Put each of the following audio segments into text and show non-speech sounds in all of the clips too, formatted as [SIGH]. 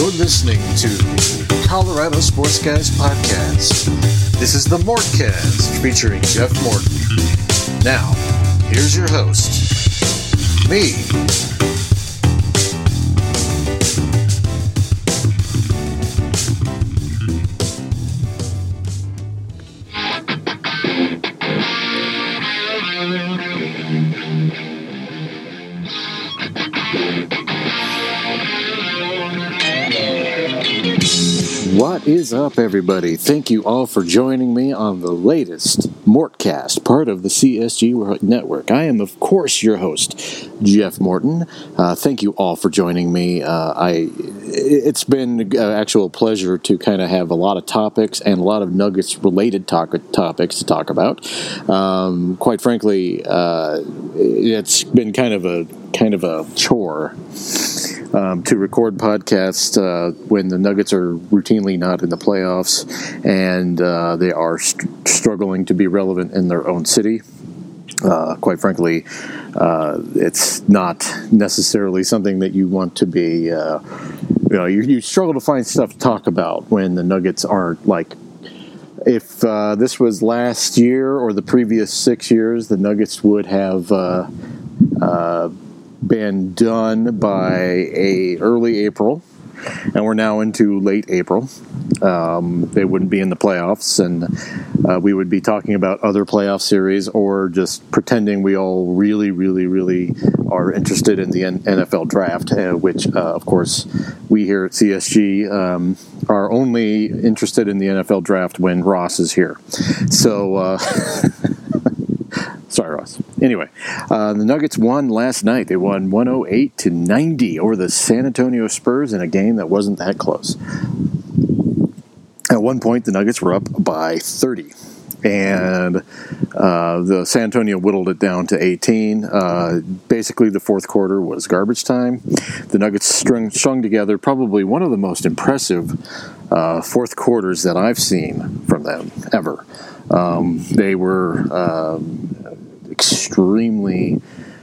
You're listening to Colorado Sports Guys Podcast. This is the Mortcast featuring Jeff Morton. Now, here's your host, me. What is up, everybody? Thank you all for joining me on the latest Mortcast, part of the CSG Network. I am, of course, your host, Jeff Morton. Uh, thank you all for joining me. Uh, I it's been an actual pleasure to kind of have a lot of topics and a lot of Nuggets related talk, topics to talk about. Um, quite frankly, uh, it's been kind of a kind of a chore um, to record podcasts uh, when the Nuggets are routinely not in the playoffs and uh, they are st- struggling to be relevant in their own city. Uh, quite frankly, uh, it's not necessarily something that you want to be. Uh, you know, you, you, struggle to find stuff to talk about when the Nuggets aren't like. If uh, this was last year or the previous six years, the Nuggets would have been done by a early April, and we're now into late April. Um, they wouldn't be in the playoffs, and uh, we would be talking about other playoff series or just pretending we all really, really, really are interested in the NFL draft, uh, which, uh, of course, we here at CSG um, are only interested in the NFL draft when Ross is here. So, uh, [LAUGHS] sorry, Ross. Anyway, uh, the Nuggets won last night. They won 108 to 90 over the San Antonio Spurs in a game that wasn't that close. At one point, the Nuggets were up by 30 and uh, the San Antonio whittled it down to 18. Uh, basically, the fourth quarter was garbage time. The Nuggets strung, strung together probably one of the most impressive uh, fourth quarters that I've seen from them ever. Um, they were um, extremely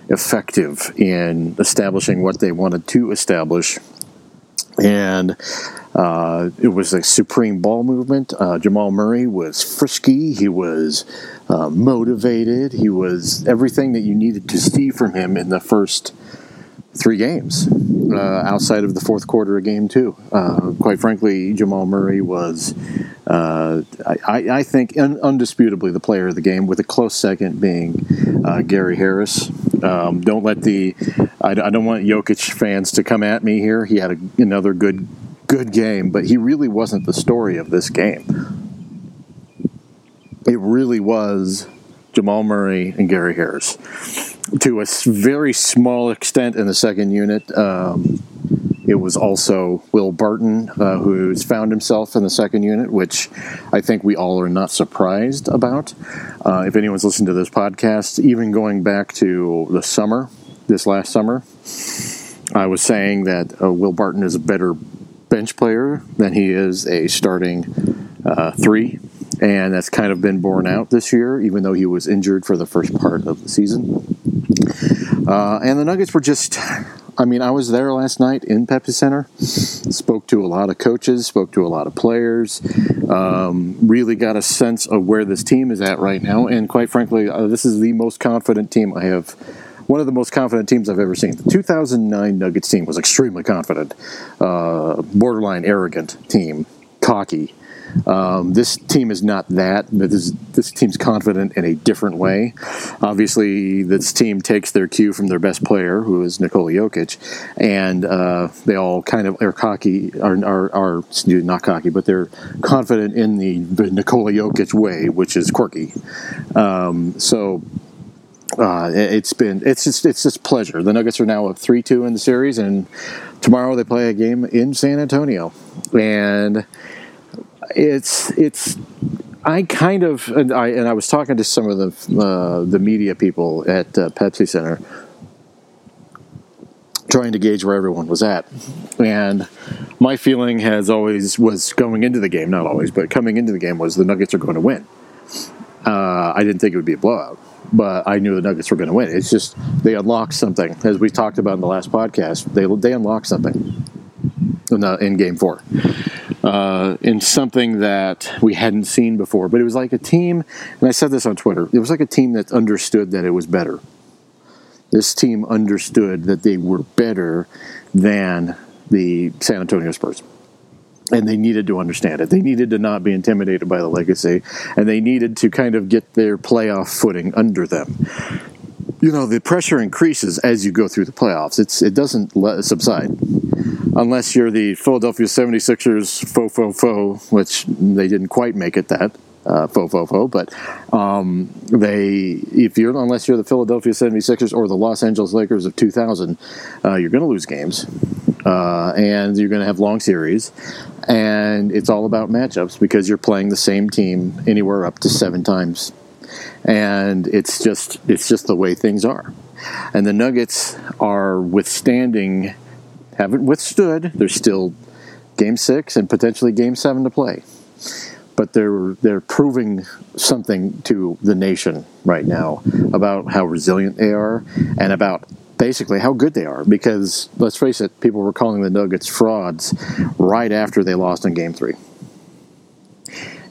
effective in establishing what they wanted to establish. And uh, it was a supreme ball movement. Uh, Jamal Murray was frisky. He was uh, motivated. He was everything that you needed to see from him in the first three games, uh, outside of the fourth quarter of game two. Uh, quite frankly, Jamal Murray was, uh, I, I, think, un- undisputably the player of the game, with a close second being uh, Gary Harris. Um, don't let the, I, I, don't want Jokic fans to come at me here. He had a, another good, good game, but he really wasn't the story of this game. It really was Jamal Murray and Gary Harris to a very small extent in the second unit. Um, it was also Will Barton, uh, who's found himself in the second unit, which I think we all are not surprised about. Uh, if anyone's listened to this podcast, even going back to the summer, this last summer, I was saying that uh, Will Barton is a better bench player than he is a starting uh, three and that's kind of been borne out this year, even though he was injured for the first part of the season. Uh, and the Nuggets were just, I mean, I was there last night in Pepsi Center, spoke to a lot of coaches, spoke to a lot of players, um, really got a sense of where this team is at right now. And quite frankly, uh, this is the most confident team I have one of the most confident teams I've ever seen. The 2009 Nuggets team was extremely confident, uh, borderline arrogant team, cocky, um, this team is not that. This, this team's confident in a different way. Obviously, this team takes their cue from their best player, who is Nikola Jokic, and uh, they all kind of are cocky, are, are, are, not cocky, but they're confident in the, the Nikola Jokic way, which is quirky. Um, so uh, it's been it's just it's just pleasure. The Nuggets are now up three two in the series, and tomorrow they play a game in San Antonio, and it's it's. I kind of and I and I was talking to some of the uh, the media people at uh, Pepsi Center, trying to gauge where everyone was at, and my feeling has always was going into the game, not always, but coming into the game was the Nuggets are going to win. Uh, I didn't think it would be a blowout, but I knew the Nuggets were going to win. It's just they unlocked something, as we talked about in the last podcast. They they unlocked something in, the, in Game Four, uh, in something that we hadn't seen before. But it was like a team, and I said this on Twitter. It was like a team that understood that it was better. This team understood that they were better than the San Antonio Spurs and they needed to understand it. They needed to not be intimidated by the legacy, and they needed to kind of get their playoff footing under them. You know, the pressure increases as you go through the playoffs. It's it doesn't let, subside unless you're the Philadelphia 76ers faux faux faux, which they didn't quite make it that uh, faux faux faux, but um, they if you're unless you're the Philadelphia 76ers or the Los Angeles Lakers of 2000, uh, you're going to lose games. Uh, and you're going to have long series, and it's all about matchups because you're playing the same team anywhere up to seven times, and it's just it's just the way things are, and the Nuggets are withstanding, haven't withstood. There's still game six and potentially game seven to play, but they're they're proving something to the nation right now about how resilient they are and about basically how good they are because let's face it, people were calling the Nuggets frauds right after they lost in game three.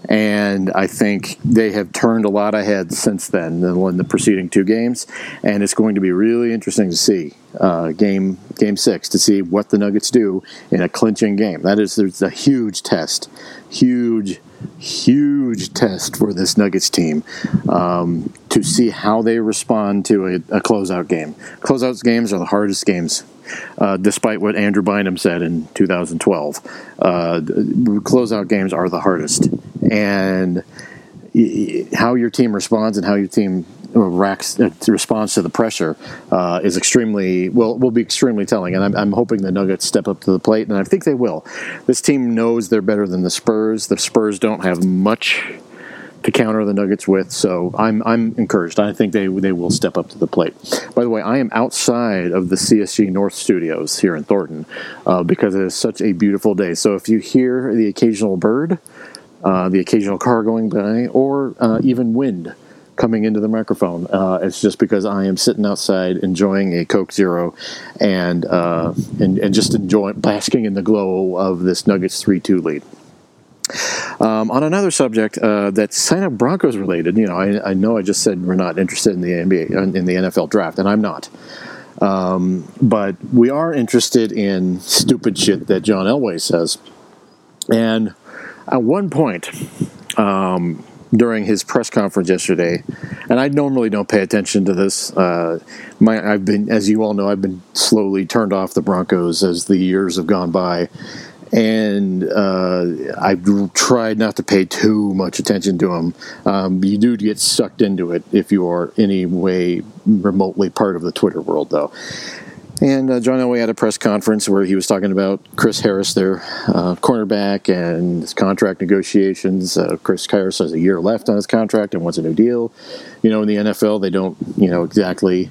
And I think they have turned a lot of heads since then in the preceding two games, and it's going to be really interesting to see uh, game game six to see what the Nuggets do in a clinching game. That is, there's a huge test, huge huge test for this Nuggets team um, to see how they respond to a, a closeout game. Closeout games are the hardest games, uh, despite what Andrew Bynum said in 2012. Uh, closeout games are the hardest, and how your team responds and how your team racks uh, response to the pressure uh, is extremely will will be extremely telling, and I'm, I'm, hoping the Nuggets step up to the plate, and I think they will. This team knows they're better than the Spurs. The Spurs don't have much to counter the Nuggets with, so I'm I'm encouraged. I think they they will step up to the plate. By the way, I am outside of the CSG North studios here in Thornton uh, because it is such a beautiful day. So if you hear the occasional bird. Uh, the occasional car going by, or uh, even wind coming into the microphone. Uh, it's just because I am sitting outside enjoying a Coke Zero and uh, and, and just enjoying basking in the glow of this Nuggets three two lead. Um, on another subject uh, that's kind of Broncos related, you know, I, I, know I just said we're not interested in the NBA in the NFL draft, and I'm not. Um, but we are interested in stupid shit that John Elway says. And at one point, um, during his press conference yesterday, and I normally don't pay attention to this. Uh, my, I've been, as you all know, I've been slowly turned off the Broncos as the years have gone by, and uh, I've tried not to pay too much attention to them. Um, you do get sucked into it if you are any way remotely part of the Twitter world, though. And uh, John Elway had a press conference where he was talking about Chris Harris, their uh, cornerback, and his contract negotiations. Uh, Chris Harris has a year left on his contract and wants a new deal. You know, in the NFL, they don't, you know, exactly.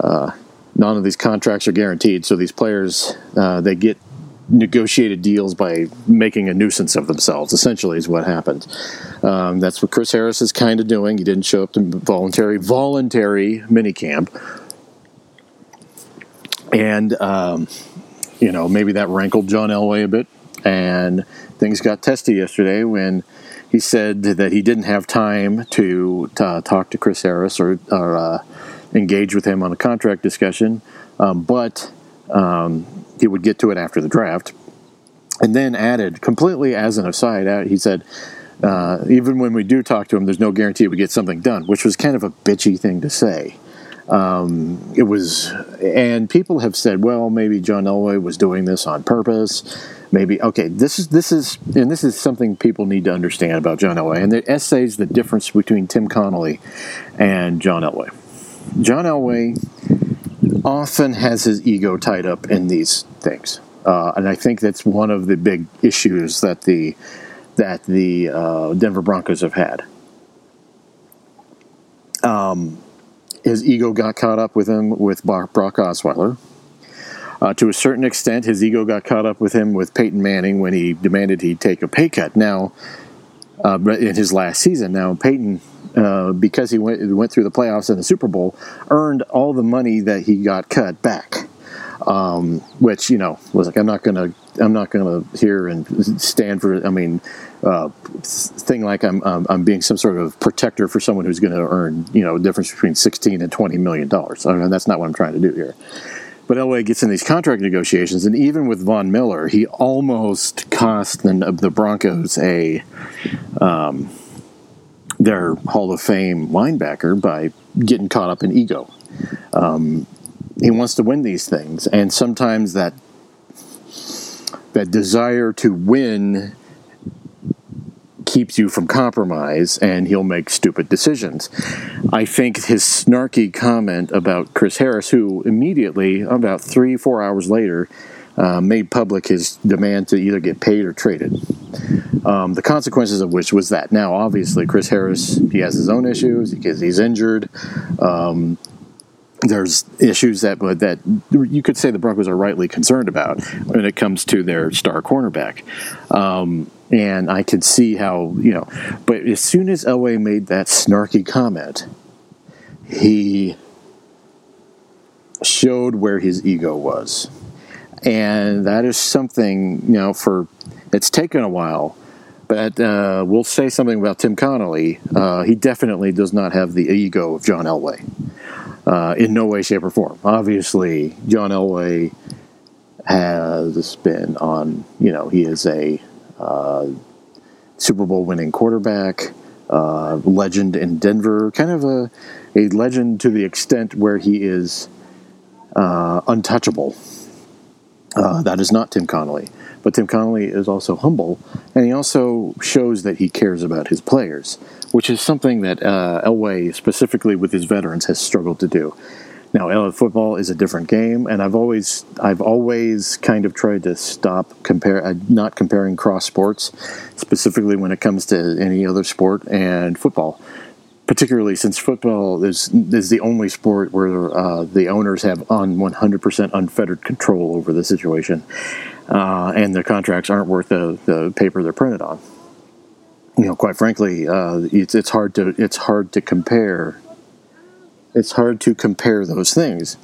Uh, none of these contracts are guaranteed, so these players uh, they get negotiated deals by making a nuisance of themselves. Essentially, is what happened. Um, that's what Chris Harris is kind of doing. He didn't show up to voluntary voluntary minicamp and um, you know maybe that rankled John Elway a bit, and things got testy yesterday when he said that he didn't have time to, to talk to Chris Harris or, or uh, engage with him on a contract discussion, um, but um, he would get to it after the draft. And then added, completely as an aside, he said, uh, even when we do talk to him, there's no guarantee we get something done, which was kind of a bitchy thing to say. Um, it was, and people have said, well, maybe John Elway was doing this on purpose. Maybe okay. This is this is and this is something people need to understand about John Elway. And the essays the difference between Tim Connelly and John Elway. John Elway often has his ego tied up in these things, uh, and I think that's one of the big issues that the that the uh, Denver Broncos have had. Um, his ego got caught up with him with Brock Osweiler. Uh, to a certain extent, his ego got caught up with him with Peyton Manning when he demanded he take a pay cut. Now, uh, in his last season, now Peyton, uh, because he went went through the playoffs and the Super Bowl, earned all the money that he got cut back. Um, which you know was like I'm not gonna I'm not gonna hear and stand for I mean uh, thing like I'm, I'm, I'm being some sort of protector for someone who's going to earn you know a difference between 16 and 20 million dollars. I mean, that's not what I'm trying to do here. But Elway gets in these contract negotiations, and even with Von Miller, he almost cost the, the Broncos a um, their Hall of Fame linebacker by getting caught up in ego. Um, he wants to win these things, and sometimes that that desire to win keeps you from compromise and he'll make stupid decisions. I think his snarky comment about Chris Harris, who immediately, about three, four hours later, uh, made public his demand to either get paid or traded. Um, the consequences of which was that now, obviously, Chris Harris he has his own issues because he's injured. Um, there's issues that that you could say the Broncos are rightly concerned about when it comes to their star cornerback. Um, and I could see how you know. But as soon as Elway made that snarky comment, he showed where his ego was, and that is something you know. For it's taken a while, but uh, we'll say something about Tim Connelly. Uh, he definitely does not have the ego of John Elway. Uh, in no way, shape, or form. Obviously, John Elway has been on, you know, he is a uh, Super Bowl winning quarterback, uh, legend in Denver, kind of a, a legend to the extent where he is uh, untouchable. Uh, that is not Tim Connelly. But Tim Connelly is also humble, and he also shows that he cares about his players, which is something that uh, Elway, specifically with his veterans, has struggled to do. Now, football is a different game, and I've always I've always kind of tried to stop compare uh, not comparing cross sports, specifically when it comes to any other sport and football. Particularly since football is is the only sport where uh, the owners have on 100% unfettered control over the situation, uh, and their contracts aren't worth the, the paper they're printed on. You know, quite frankly, uh, it's it's hard to it's hard to compare it's hard to compare those things.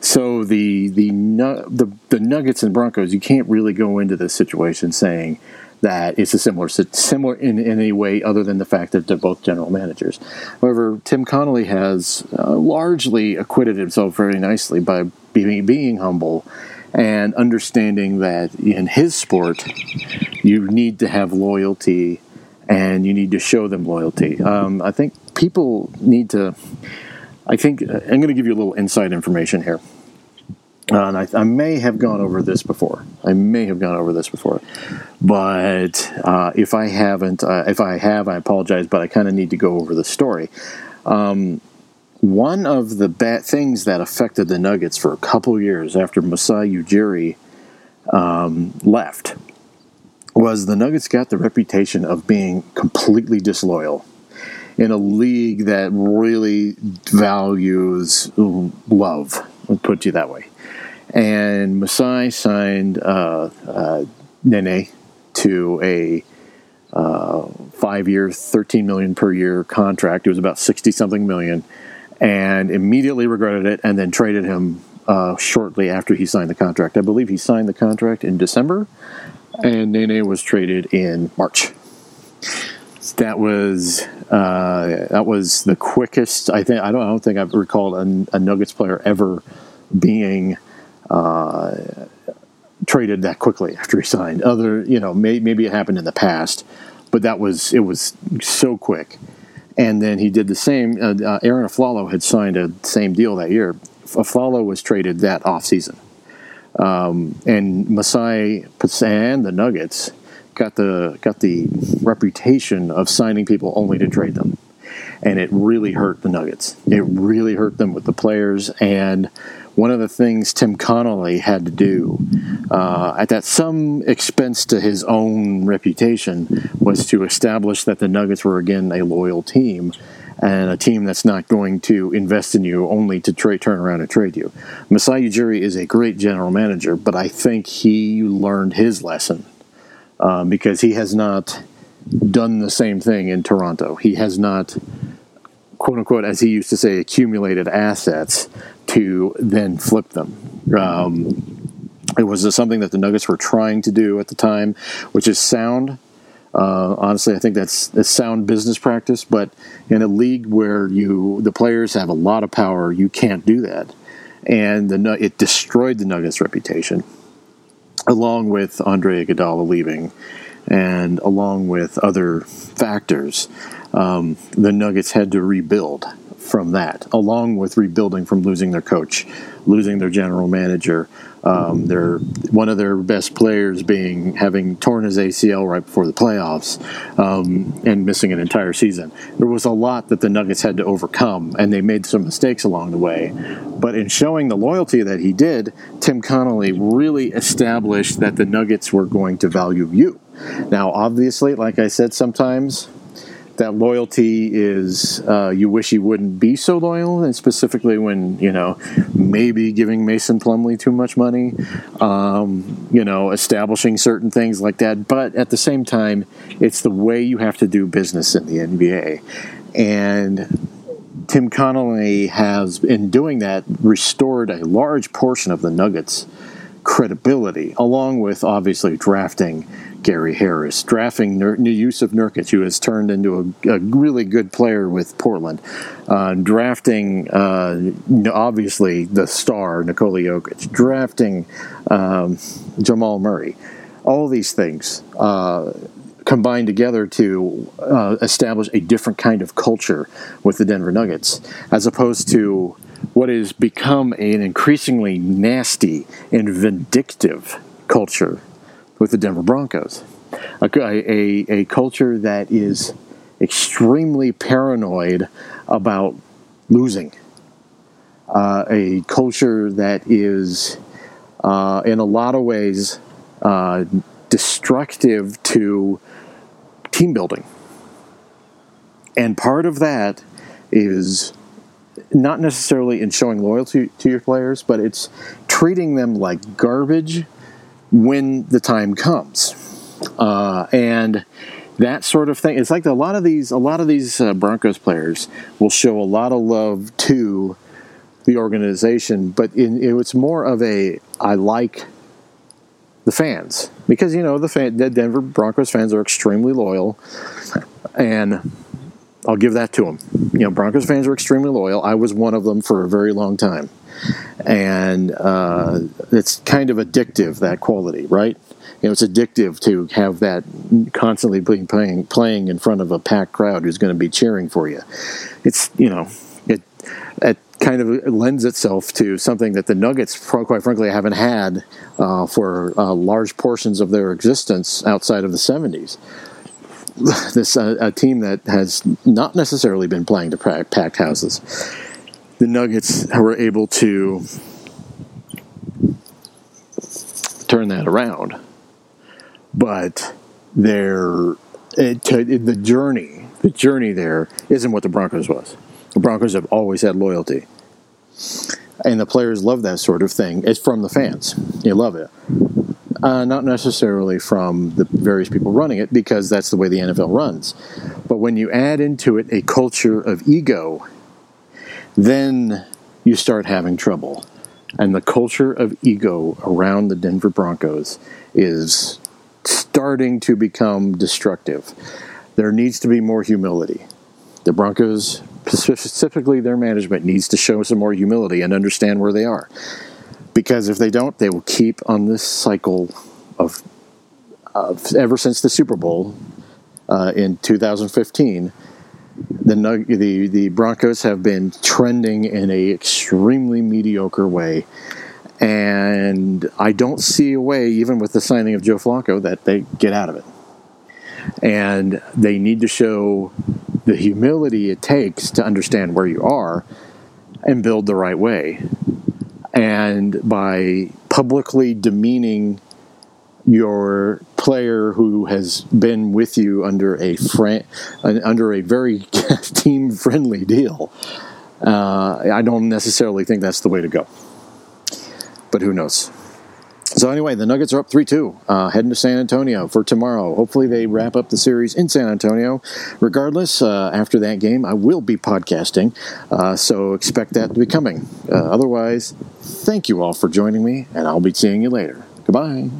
So the the the the Nuggets and Broncos, you can't really go into this situation saying that it's a similar similar in, in any way other than the fact that they're both general managers. However, Tim Connelly has uh, largely acquitted himself very nicely by being, being humble and understanding that in his sport you need to have loyalty and you need to show them loyalty. Um, I think people need to I think uh, I'm going to give you a little inside information here. Uh, and I, I, may have gone over this before. I may have gone over this before, but uh, if I haven't, uh, if I have, I apologize. But I kind of need to go over the story. Um, one of the bad things that affected the Nuggets for a couple years after Masai Ujiri um, left was the Nuggets got the reputation of being completely disloyal in a league that really values love, I'll put you that way. And Masai signed uh, uh, Nene to a uh, five-year, thirteen million per year contract. It was about sixty something million, and immediately regretted it, and then traded him uh, shortly after he signed the contract. I believe he signed the contract in December, and Nene was traded in March that was uh, that was the quickest. I think I don't I don't think I've recalled a, a Nuggets player ever being traded that quickly after he signed. Other you know may, maybe it happened in the past, but that was it was so quick. And then he did the same. Uh, uh Arron Afflalo had signed a same deal that year. Afflalo was traded that offseason. Um, and Masai and the Nuggets got the got the reputation of signing people only to trade them, and it really hurt the Nuggets. It really hurt them with the players, and one of the things Tim Connelly had to do, uh, at that some expense to his own reputation, was to establish that the Nuggets were again a loyal team and a team that's not going to invest in you only to trade, turn around and trade you. Masai Ujiri is a great general manager, but I think he learned his lesson um, because he has not done the same thing in Toronto. He has not, quote unquote, as he used to say, accumulated assets to then flip them. Um, it was something that the Nuggets were trying to do at the time, which is sound. Uh, honestly, I think that's a sound business practice. But in a league where you the players have a lot of power, you can't do that, and the it destroyed the Nuggets' reputation, along with Andre Iguodala leaving, and along with other factors. Um, the Nuggets had to rebuild from that, along with rebuilding from losing their coach, losing their general manager, um, their one of their best players being having torn his ACL right before the playoffs um, and missing an entire season. There was a lot that the Nuggets had to overcome, and they made some mistakes along the way. But in showing the loyalty that he did, Tim Connelly really established that the Nuggets were going to value you. Now, obviously, like I said, sometimes that loyalty is uh, you wish he wouldn't be so loyal, and specifically when you know maybe giving Mason Plumlee too much money, um, you know, establishing certain things like that. But at the same time, it's the way you have to do business in the NBA, and Tim Connelly has, in doing that, restored a large portion of the Nuggets' credibility, along with obviously drafting Gary Harris, drafting Nur- Nurkic, who has turned into a, a really good player with Portland, uh, drafting uh, obviously the star Nikola Jokic, drafting um, Jamal Murray. All these things uh, combined together to uh, establish a different kind of culture with the Denver Nuggets, as opposed to what has become an increasingly nasty and vindictive culture with the Denver Broncos. A, a, a culture that is extremely paranoid about losing. Uh, a culture that is, uh, in a lot of ways, uh, destructive to team building. And part of that is not necessarily in showing loyalty to your players, but it's treating them like garbage when the time comes. Uh, and that sort of thing. It's like a lot of these, a lot of these uh, Broncos players will show a lot of love to the organization, but in, it's more of a I like the fans because you know the, fan, the Denver Broncos fans are extremely loyal, and I'll give that to them. You know, Broncos fans are extremely loyal. I was one of them for a very long time and uh, it's kind of addictive that quality, right? You know, it's addictive to have that constantly being playing playing in front of a packed crowd who's going to be cheering for you. It's you know, it it kind of lends itself to something that the Nuggets, quite frankly, haven't had uh, for uh, large portions of their existence outside of the '70s. [SIGHS] This uh, a team that has not necessarily been playing to packed houses the Nuggets were able to turn that around. But their it, the journey, the journey there isn't what the Broncos was. The Broncos have always had loyalty, and the players love that sort of thing. It's from the fans; they love it. Uh, not necessarily from the various people running it, because that's the way the NFL runs. But when you add into it a culture of ego then you start having trouble. And the culture of ego around the Denver Broncos is starting to become destructive. There needs to be more humility. The Broncos, specifically their management, needs to show some more humility and understand where they are. Because if they don't, they will keep on this cycle of, of ever since the Super Bowl uh, in 2015 the the the Broncos have been trending in a extremely mediocre way, and I don't see a way, even with the signing of Joe Flacco, that they get out of it. And they need to show the humility it takes to understand where you are and build the right way. And by publicly demeaning your player who has been with you under a under a very [LAUGHS] team friendly deal. Uh, I don't necessarily think that's the way to go, but who knows? So anyway, the Nuggets are up three two, uh, heading to San Antonio for tomorrow. Hopefully, they wrap up the series in San Antonio. Regardless, uh, after that game, I will be podcasting, uh, so expect that to be coming. Uh, otherwise, thank you all for joining me, and I'll be seeing you later. Goodbye.